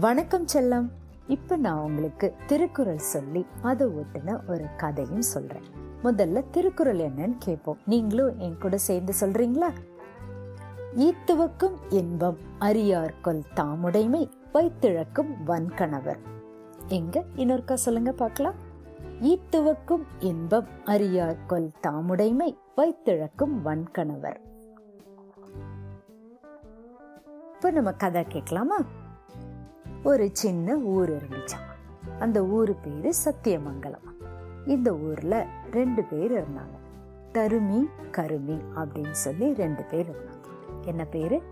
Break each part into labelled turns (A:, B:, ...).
A: வணக்கம் செல்லம். இப்ப நான் உங்களுக்கு திருக்குறள் சொல்லி அதை ஒட்டுன ஒரு கதையும் சொல்றேன். முதல்ல திருக்குறள் என்னன்னு கேட்போம். நீங்களும் என் கூட சேர்ந்து சொல்றீங்களா? ஈத்துவக்கும் இன்பம் அரியார்கொள் தாமுடைமை வைத்திழக்கும் வன்கணவர். எங்க? இன்னொருக்கா சொல்லுங்க பார்க்கலாம். ஈத்துவக்கும் இன்பம் அரியார்கொள் தாமுடைமை வைத்திழக்கும் வன்கணவர். இப்ப நம்ம கதை கேட்கலாமா? ஒரு சின்ன ஊர் இருந்துச்சாம். அந்த ஊர் பேரு சத்தியமங்கலம். இந்த ஊர்ல ரெண்டு பேர் இருந்தாங்க. தருமி கருமி அப்படின்னு சொல்லி ரெண்டு பேர் இருந்தாங்க. என்ன பேரு?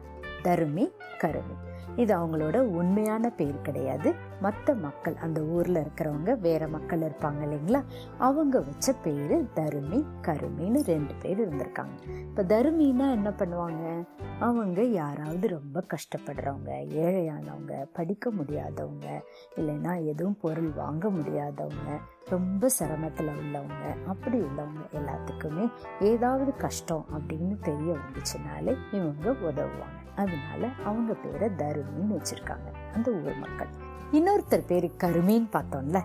A: தருமி கருமி. இது அவங்களோட உண்மையான பேர் கிடையாது. மற்ற மக்கள் அந்த ஊரில் இருக்கிறவங்க வேற மக்கள் இருப்பாங்க இல்லைங்களா? அவங்க வச்ச பேர் தருமி கருமின்னு ரெண்டு பேர் இருந்திருக்காங்க. இப்போ தருமின்னா என்ன பண்ணுவாங்க? அவங்க யாராவது ரொம்ப கஷ்டப்படுறவங்க ஏழையானவங்க படிக்க முடியாதவங்க இல்லைன்னா எதுவும் பொருள் வாங்க முடியாதவங்க ரொம்ப சிரமத்தில் உள்ளவங்க அப்படி உள்ளவங்க எல்லாத்துக்குமே ஏதாவது கஷ்டம் அப்படின்னு தெரிய வந்துச்சுனாலே இவங்க உதவுவாங்க. அதனால அவங்க பேரை தருமின்னு வச்சிருக்காங்க அந்த ஊர் மக்கள். இன்னொருத்தர் பேர் கருமின்னு பார்த்தோம்ல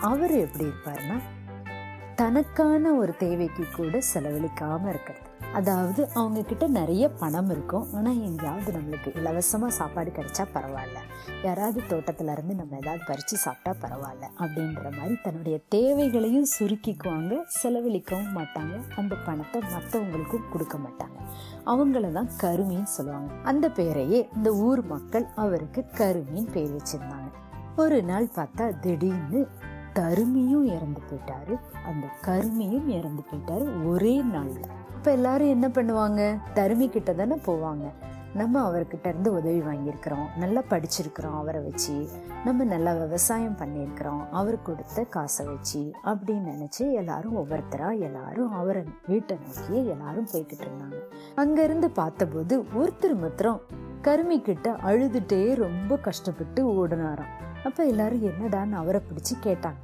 A: அவர் எப்படி இருப்பாருன்னா தனக்கான ஒரு தேவைக்கு கூட செலவழிக்காம இருக்கிறது. அதாவது அவங்க கிட்ட நிறைய பணம் இருக்கும். ஆனால் எங்கேயாவது நம்மளுக்கு இலவசமாக சாப்பாடு கிடைச்சா பரவாயில்ல. யாராவது தோட்டத்துல இருந்து நம்ம ஏதாவது பறிச்சு சாப்பிட்டா பரவாயில்ல. அப்படின்ற மாதிரி தன்னுடைய தேவைகளையும் சுருக்கிக்குவாங்க செலவழிக்கவும் மாட்டாங்க. அந்த பணத்தை மற்றவங்களுக்கும் கொடுக்க மாட்டாங்க. அவங்கள தான் கருமின்னு சொல்லுவாங்க. அந்த பேரையே இந்த ஊர் மக்கள் அவருக்கு கருமின்னு பேர் வச்சிருந்தாங்க. ஒரு நாள் பார்த்தா திடீர்னு தருமியும் இறந்து போயிட்டாரு. அந்த கருமியும் இறந்து போயிட்டாரு ஒரே நாள்ல. இப்ப எல்லாரும் என்ன பண்ணுவாங்க? தருமி கிட்ட தானே போவாங்க. நம்ம அவர்கிட்ட இருந்து உதவி வாங்கியிருக்கிறோம். நல்லா படிச்சிருக்கிறோம் அவரை வச்சு. நம்ம நல்லா விவசாயம் பண்ணியிருக்கிறோம். அவர் கொடுத்த காசை வச்சு அப்படின்னு நினச்சி எல்லாரும் ஒவ்வொருத்தராக எல்லாரும் அவரை வீட்டை நோக்கியே எல்லாரும் போய்கிட்டு இருந்தாங்க. அங்கேருந்து பார்த்தபோது ஒருத்தர் மாத்திரம் கருமி கிட்ட அழுதுட்டே ரொம்ப கஷ்டப்பட்டு ஓடினாராம். அப்போ எல்லாரும் என்னடான்னு அவரை பிடிச்சி கேட்டாங்க.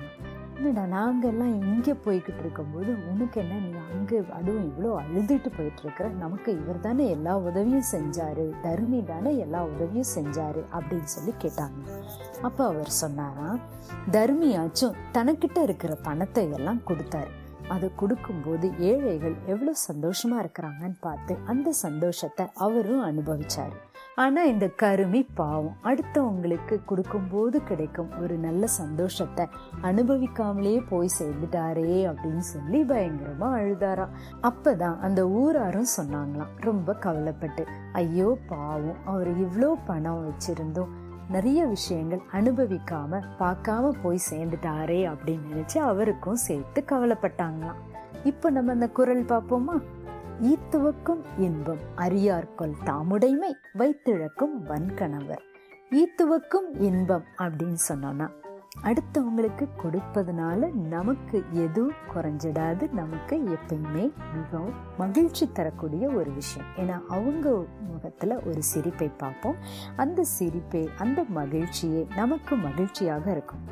A: என்னடா நாங்கள் எல்லாம் இங்கே போய்கிட்டு இருக்கும்போது உனக்கு என்ன நீ அங்கே அதுவும் இவ்வளோ அழுதுட்டு போயிட்டுருக்குற நமக்கு இவர் தானே எல்லா உதவியும் செஞ்சார் தருமி தானே எல்லா உதவியும் செஞ்சார் அப்படின்னு சொல்லி கேட்டாங்க. அப்போ அவர் சொன்னாராம் தர்மியாச்சும் தனக்கிட்ட இருக்கிற பணத்தை எல்லாம் கொடுத்தாரு. அதை கொடுக்கும்போது ஏழைகள் எவ்வளோ சந்தோஷமாக இருக்கிறாங்கன்னு பார்த்து அந்த சந்தோஷத்தை அவரும் அனுபவிச்சார். ஆனால் இந்த கருமி பாவம். அடுத்தவங்களுக்கு கொடுக்கும்போது கிடைக்கும் ஒரு நல்ல சந்தோஷத்தை அனுபவிக்காமலே போய் சேர்ந்துட்டாரே அப்படின்னு சொல்லி பயங்கரமாக அழுதாராம். அப்பதான் அந்த ஊராரும் சொன்னாங்களாம். ரொம்ப கவலைப்பட்டு ஐயோ பாவம். அவர் இவ்வளோ பணம் வச்சிருந்தோம் நிறைய விஷயங்கள் அனுபவிக்காம பார்க்காம போய் சேர்ந்துட்டாரே அப்படின்னு நினைச்சு அவருக்கும் சேர்த்து கவலைப்பட்டாங்களாம். இப்போ நம்ம அந்த குரல் பார்ப்போமா? ஈத்துவக்கும் இன்பம் அரியார்கொள் தாமுடைமை வைத்திழக்கும் வன்கணவர். ஈத்துவக்கும் இன்பம் அப்படின்னு சொன்னோம்னா அடுத்தவங்களுக்கு கொடுப்பதனால நமக்கு எதுவும் குறைஞ்சிடாது நமக்கு எப்பயுமே மிகவும் மகிழ்ச்சி தரக்கூடிய ஒரு விஷயம். ஏன்னா அவங்க முகத்தில் ஒரு சிரிப்பை பார்ப்போம். அந்த சிரிப்பே அந்த மகிழ்ச்சியே நமக்கு மகிழ்ச்சியாக இருக்கும்.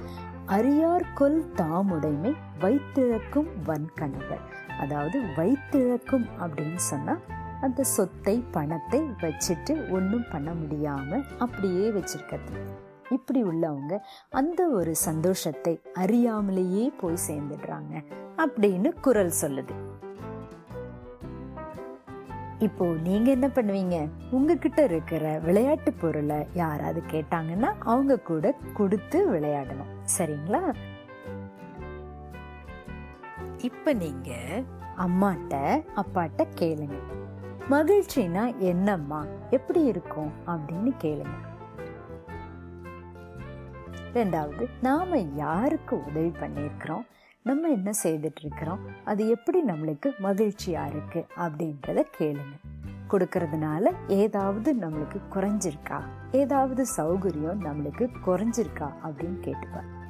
A: அறியார் கொல் தாமுடைமை வைத்திழக்கும் வன்கணவர். அதாவது வைத்திழக்கும் அப்படின்னு சொன்னா அந்த சொத்தை பணத்தை வச்சுட்டு ஒன்றும் பண்ண முடியாம அப்படியே வச்சிருக்கிறது. இப்படி உள்ளவங்க அந்த ஒரு சந்தோஷத்தை அறியாமலேயே போய் சேர்ந்துடுறாங்க அப்படின்னு குரல் சொல்லுது. இப்போ நீங்க என்ன பண்ணுவீங்க? உங்ககிட்ட இருக்கிற விளையாட்டு பொருளை யாராவது கேட்டாங்கன்னா அவங்க கூட கொடுத்து விளையாடணும். சரிங்களா? இப்போ நீங்கள் அம்மாட்ட அப்பாட்ட கேளுங்க. மகிழ்ச்சினா என்னம்மா? எப்படி இருக்கும்? அப்படின்னு கேளுங்க. ரெண்டாவது நாம் யாருக்கு உதவி பண்ணியிருக்கிறோம்? நம்ம என்ன செய்துட்டு இருக்கிறோம் அது எப்படி நம்மளுக்கு மகிழ்ச்சியாக இருக்கு? அப்படின்றத கேளுங்க. கொடுக்கறதுனால ஏதாவது நம்மளுக்கு குறைஞ்சிருக்கா? ஏதாவது சௌகரியம் நம்மளுக்கு குறைஞ்சிருக்கா? அப்படின்னு கேட்டுப்பார்.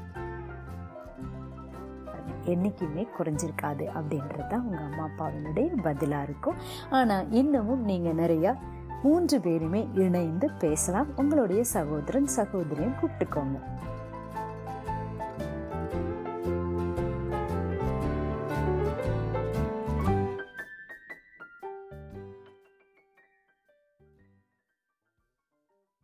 A: என்றைக்குமே குறைஞ்சிருக்காது அப்படின்றது தான் உங்கள் அம்மா அப்பாவினுடைய பதிலாக இருக்கும். ஆனால் இன்னமும் நீங்கள் நிறையா மூன்று பேருமே இணைந்து பேசலாம். உங்களுடைய சகோதரன் சகோதரியும் கூப்பிட்டுக்கோங்க.